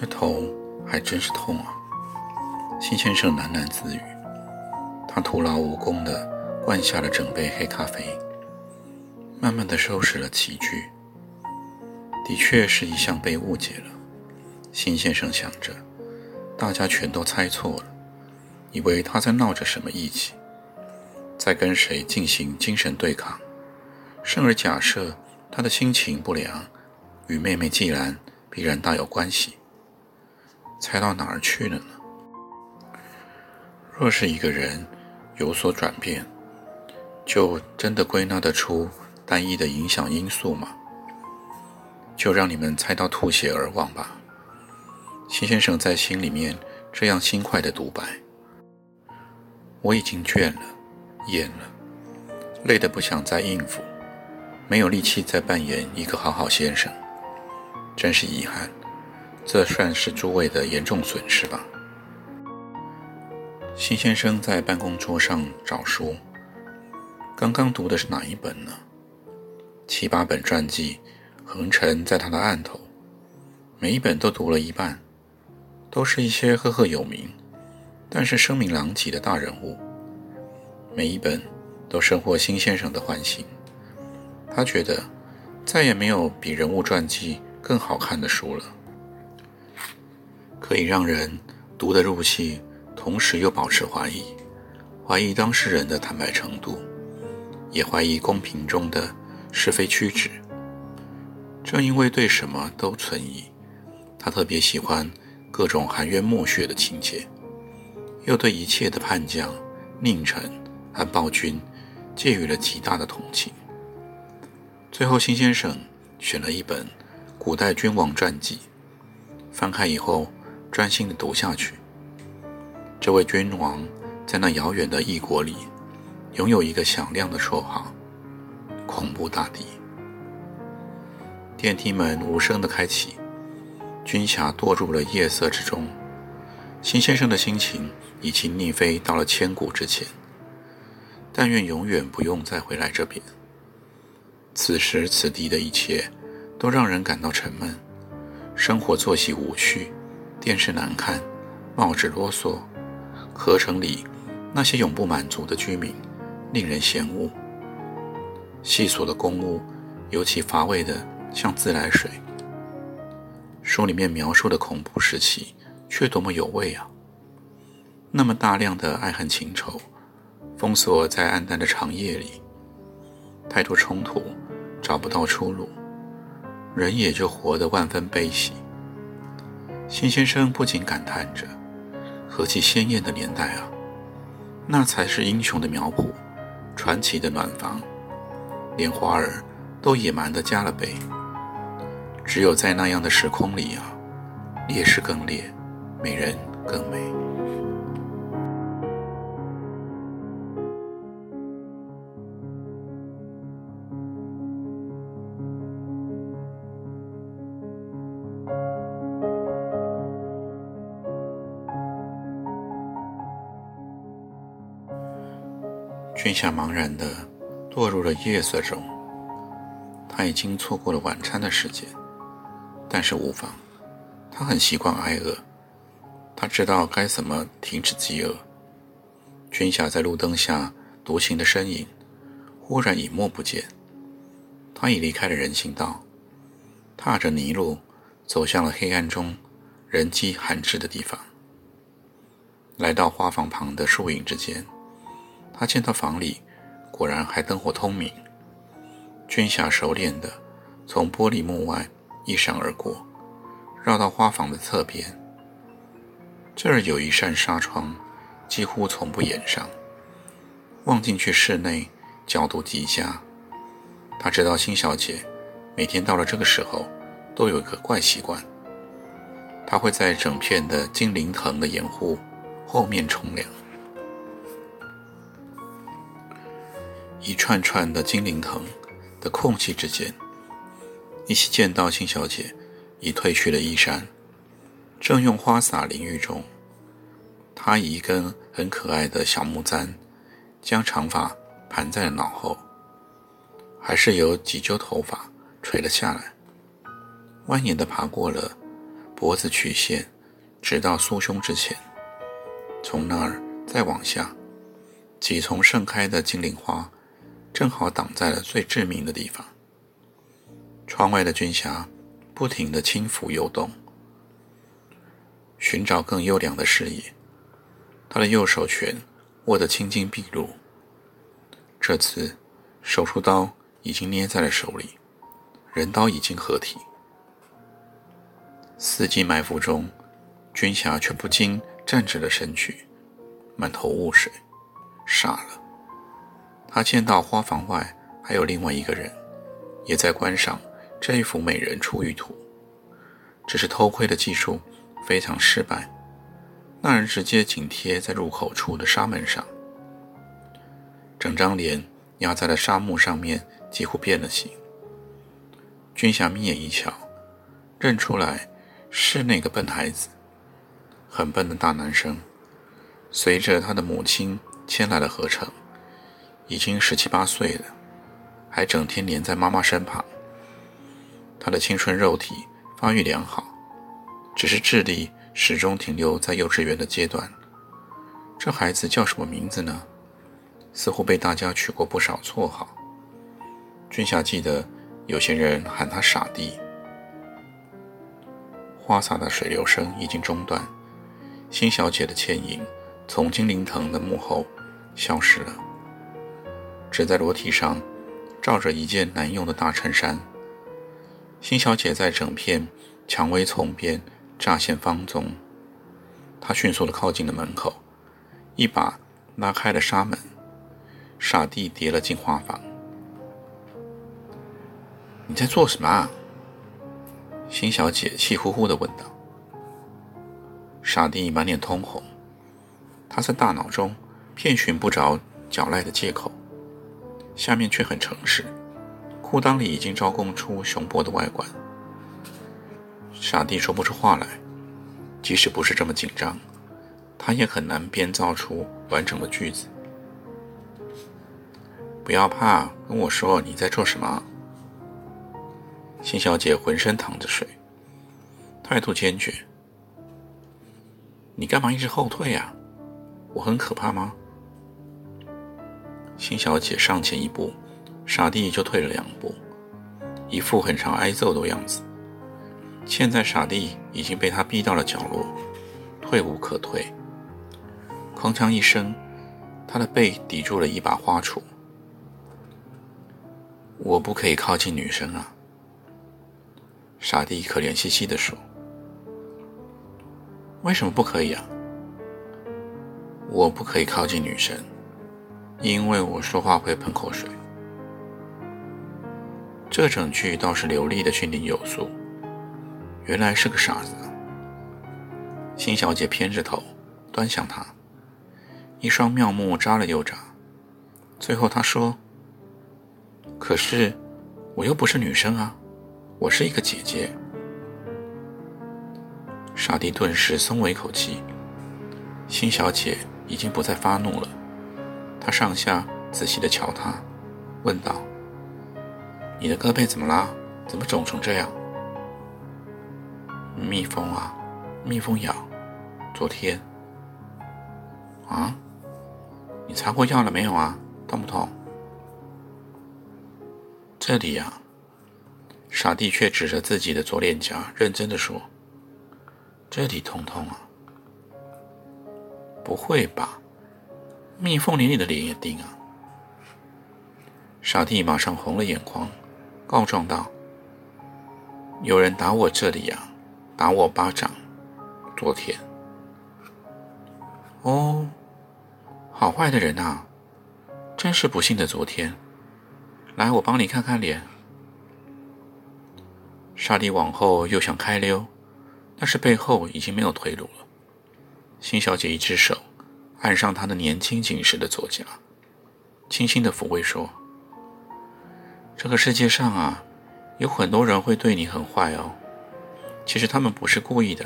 这头。还真是痛啊！辛先生喃喃自语。他徒劳无功地灌下了整杯黑咖啡，慢慢地收拾了器具。的确是一向被误解了。辛先生想着，大家全都猜错了，以为他在闹着什么义气，在跟谁进行精神对抗，甚而假设他的心情不良与妹妹既然必然大有关系。猜到哪儿去了呢？若是一个人有所转变，就真的归纳得出单一的影响因素吗？就让你们猜到吐血而亡吧。辛先生在心里面这样轻快的独白。我已经倦了，厌了，累得不想再应付，没有力气再扮演一个好好先生，真是遗憾。这算是诸位的严重损失吧。辛先生在办公桌上找书，刚刚读的是哪一本呢？七八本传记横陈在他的案头，每一本都读了一半，都是一些赫赫有名，但是声名狼藉的大人物，每一本都深获辛先生的欢心。他觉得再也没有比人物传记更好看的书了。可以让人读得入戏，同时又保持怀疑，怀疑当事人的坦白程度，也怀疑公平中的是非曲直。正因为对什么都存疑，他特别喜欢各种含冤莫血的情节，又对一切的叛将、佞臣和暴君，寄予了极大的同情。最后，辛先生选了一本古代君王传记，翻开以后。专心地读下去。这位君王在那遥远的异国里，拥有一个响亮的绰号——恐怖大帝。电梯门无声地开启，军侠堕入了夜色之中。辛先生的心情已经逆飞到了千古之前。但愿永远不用再回来这边。此时此地的一切，都让人感到沉闷，生活作息无序。电视难看，报纸啰嗦，合成里那些永不满足的居民令人嫌恶。细琐的公务尤其乏味的像自来水。书里面描述的恐怖时期却多么有味啊！那么大量的爱恨情仇，封锁在暗淡的长夜里，太多冲突，找不到出路，人也就活得万分悲喜。辛先生不禁感叹着：“何其鲜艳的年代啊！那才是英雄的苗圃，传奇的暖房，连花儿都野蛮地加了倍。只有在那样的时空里啊，烈士更烈，美人更美。”君夏茫然地堕入了夜色中。他已经错过了晚餐的时间，但是无妨，他很习惯挨饿，他知道该怎么停止饥饿。君夏在路灯下独行的身影忽然隐没不见，他已离开了人行道，踏着泥路走向了黑暗中人迹罕至的地方，来到花房旁的树影之间。他见到房里果然还灯火通明，娟霞熟练地从玻璃幕外一闪而过，绕到花房的侧边。这儿有一扇纱窗，几乎从不掩上，望进去室内角度极佳，他知道辛小姐每天到了这个时候都有一个怪习惯，她会在整片的金陵藤的掩护后面冲凉。一串串的金灵藤的空隙之间，依稀见到辛小姐已褪去了衣衫，正用花洒淋浴中。她以一根很可爱的小木簪，将长发盘在了脑后，还是有几揪头发垂了下来，蜿蜒地爬过了脖子曲线，直到酥胸之前，从那儿再往下，几丛盛开的金铃花。正好挡在了最致命的地方。窗外的军霞不停地轻抚游动，寻找更优良的视野。他的右手拳握得青筋毕露，这次手术刀已经捏在了手里，人刀已经合体。四季埋伏中，军霞却不禁站直了身躯，满头雾水，傻了。他见到花房外还有另外一个人，也在观赏这一幅美人出浴图，只是偷窥的技术非常失败。那人直接紧贴在入口处的纱门上，整张脸压在了纱幕上面，几乎变了形。君霞眯眼一瞧，认出来是那个笨孩子，很笨的大男生，随着他的母亲迁来了合成。已经十七八岁了，还整天黏在妈妈身旁。他的青春肉体发育良好，只是智力始终停留在幼稚园的阶段。这孩子叫什么名字呢？似乎被大家取过不少绰号。君霞记得有些人喊他傻弟。花洒的水流声已经中断，辛小姐的倩影从金陵藤的幕后消失了。只在裸体上罩着一件难用的大衬衫。辛小姐在整片蔷薇丛边乍现芳踪。她迅速地靠近了门口，一把拉开了纱门，傻弟跌了进花房。你在做什么？啊？辛小姐气呼呼地问道。傻弟满脸通红，他在大脑中遍寻不着狡赖的借口。下面却很诚实，裤裆里已经招供出雄勃的外观。傻弟说不出话来，即使不是这么紧张，他也很难编造出完整的句子。不要怕，跟我说你在做什么。辛小姐浑身淌着水，态度坚决。你干嘛一直后退呀？我很可怕吗？辛小姐上前一步，傻弟就退了两步，一副很常挨揍的样子。现在傻弟已经被他逼到了角落，退无可退。哐当一声，他的背抵住了一把花杵。我不可以靠近女生啊！傻弟可怜兮兮地说：“为什么不可以啊？我不可以靠近女生。”因为我说话会喷口水，这整句倒是流利的训练有素。原来是个傻子。辛小姐偏着头端详他，一双妙目眨了又眨。最后她说：“可是我又不是女生啊，我是一个姐姐。”傻弟顿时松了一口气。辛小姐已经不再发怒了。上下仔细地瞧他，问道：“你的胳膊怎么啦？怎么肿成这样？”蜜蜂啊，蜜蜂咬。昨天。啊？你擦过药了没有啊？痛不痛？这里呀。傻弟却指着自己的左脸颊，认真的说：“这里痛痛啊？不会吧？”蜜蜂连你的脸也叮啊！傻弟马上红了眼眶，告状道：“有人打我这里呀，打我巴掌。昨天。哦，好坏的人啊！真是不幸的昨天。来，我帮你看看脸。沙迪往后又想开溜，但是背后已经没有退路了。辛小姐一只手爱上他的年轻紧实的作家，轻轻的抚慰说：“这个世界上啊，有很多人会对你很坏哦。其实他们不是故意的，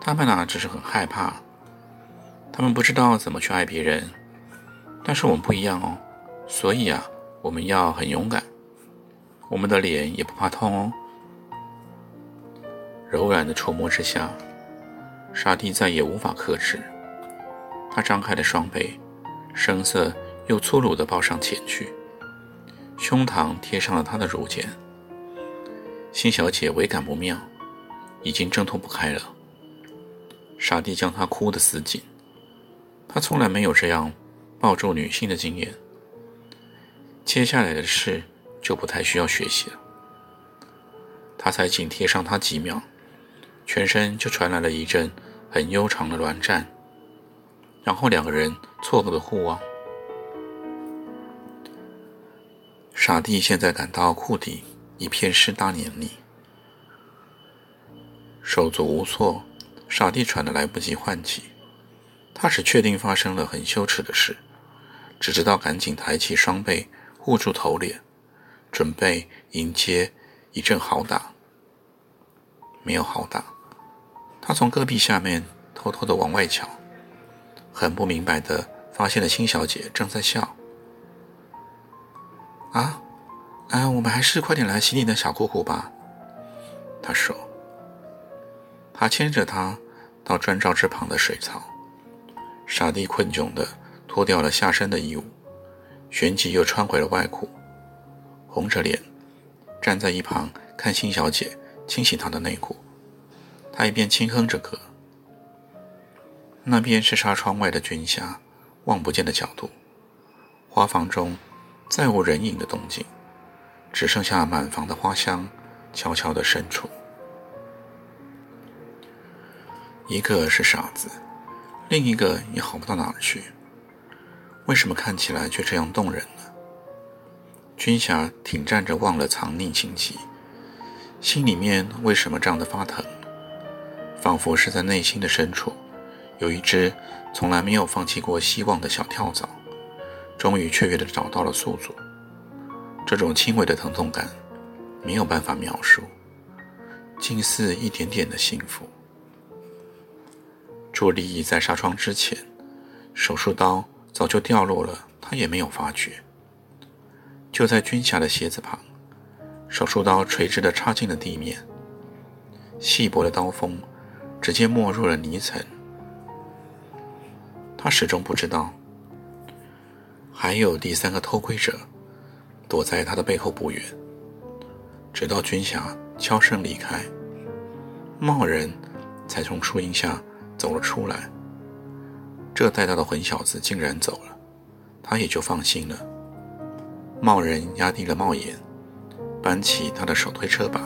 他们啊只是很害怕，他们不知道怎么去爱别人。但是我们不一样哦，所以啊，我们要很勇敢，我们的脸也不怕痛哦。”柔软的触摸之下，沙蒂再也无法克制。他张开了双臂，声色又粗鲁地抱上前去，胸膛贴上了他的乳尖。辛小姐微感不妙，已经挣脱不开了。傻弟将她哭得死紧，他从来没有这样抱住女性的经验。接下来的事就不太需要学习了。他才紧贴上她几秒。全身就传来了一阵很悠长的乱战，然后两个人错愕的互望。傻弟现在感到裤底一片湿搭黏腻，手足无措，傻弟喘得来不及换气。他只确定发生了很羞耻的事，只知道赶紧抬起双背护住头脸，准备迎接一阵好打。没有好打。他从戈壁下面偷偷的往外瞧，很不明白的发现了辛小姐正在笑。啊，哎，我们还是快点来洗你的小裤裤吧。他说。他牵着她到砖罩之旁的水槽，傻弟困窘的脱掉了下身的衣物，旋即又穿回了外裤，红着脸站在一旁看辛小姐清洗她的内裤。他一边轻哼着歌，那边是纱窗外的军霞，望不见的角度。花房中再无人影的动静，只剩下满房的花香悄悄的深处。一个是傻子，另一个也好不到哪儿去。为什么看起来却这样动人呢？军霞挺站着，忘了藏匿情急，心里面为什么这样的发疼？仿佛是在内心的深处，有一只从来没有放弃过希望的小跳蚤，终于雀跃地找到了宿主。这种轻微的疼痛感，没有办法描述，近似一点点的幸福。伫立在纱窗之前，手术刀早就掉落了，他也没有发觉。就在军霞的鞋子旁，手术刀垂直地插进了地面，细薄的刀锋。直接没入了泥层。他始终不知道，还有第三个偷窥者躲在他的背后不远。直到军霞悄声离开，茂人才从树荫下走了出来。这带到的混小子竟然走了，他也就放心了。茂人压低了帽檐，搬起他的手推车把，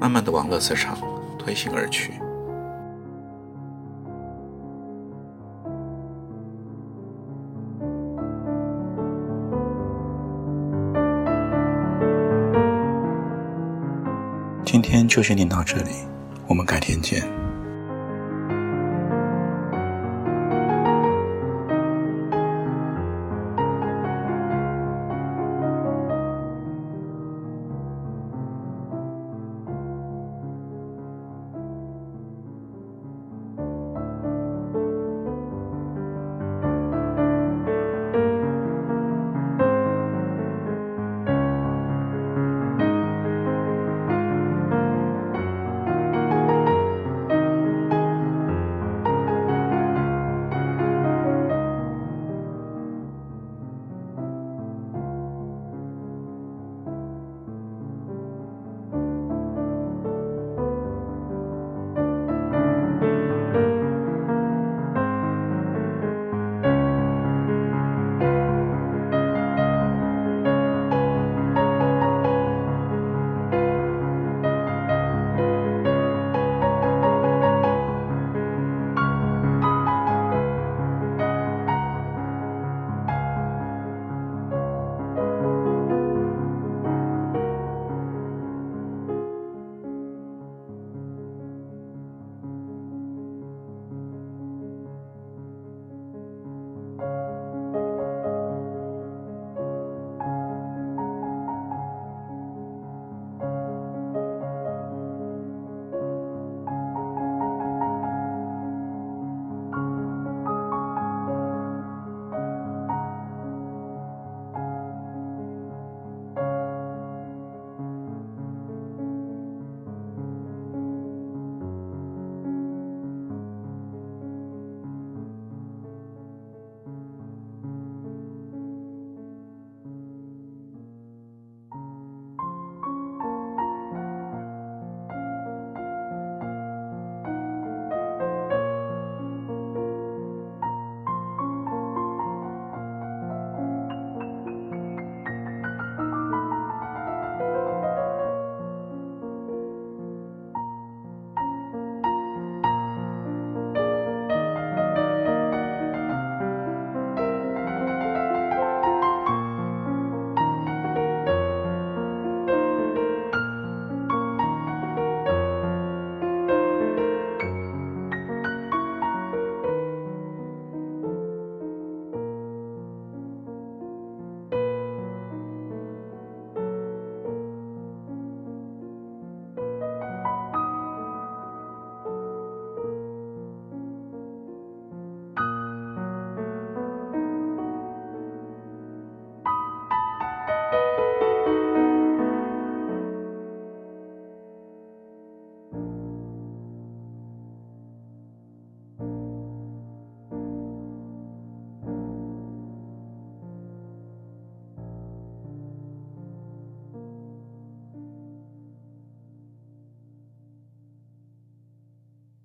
慢慢的往乐色场推行而去。今天就先听到这里，我们改天见。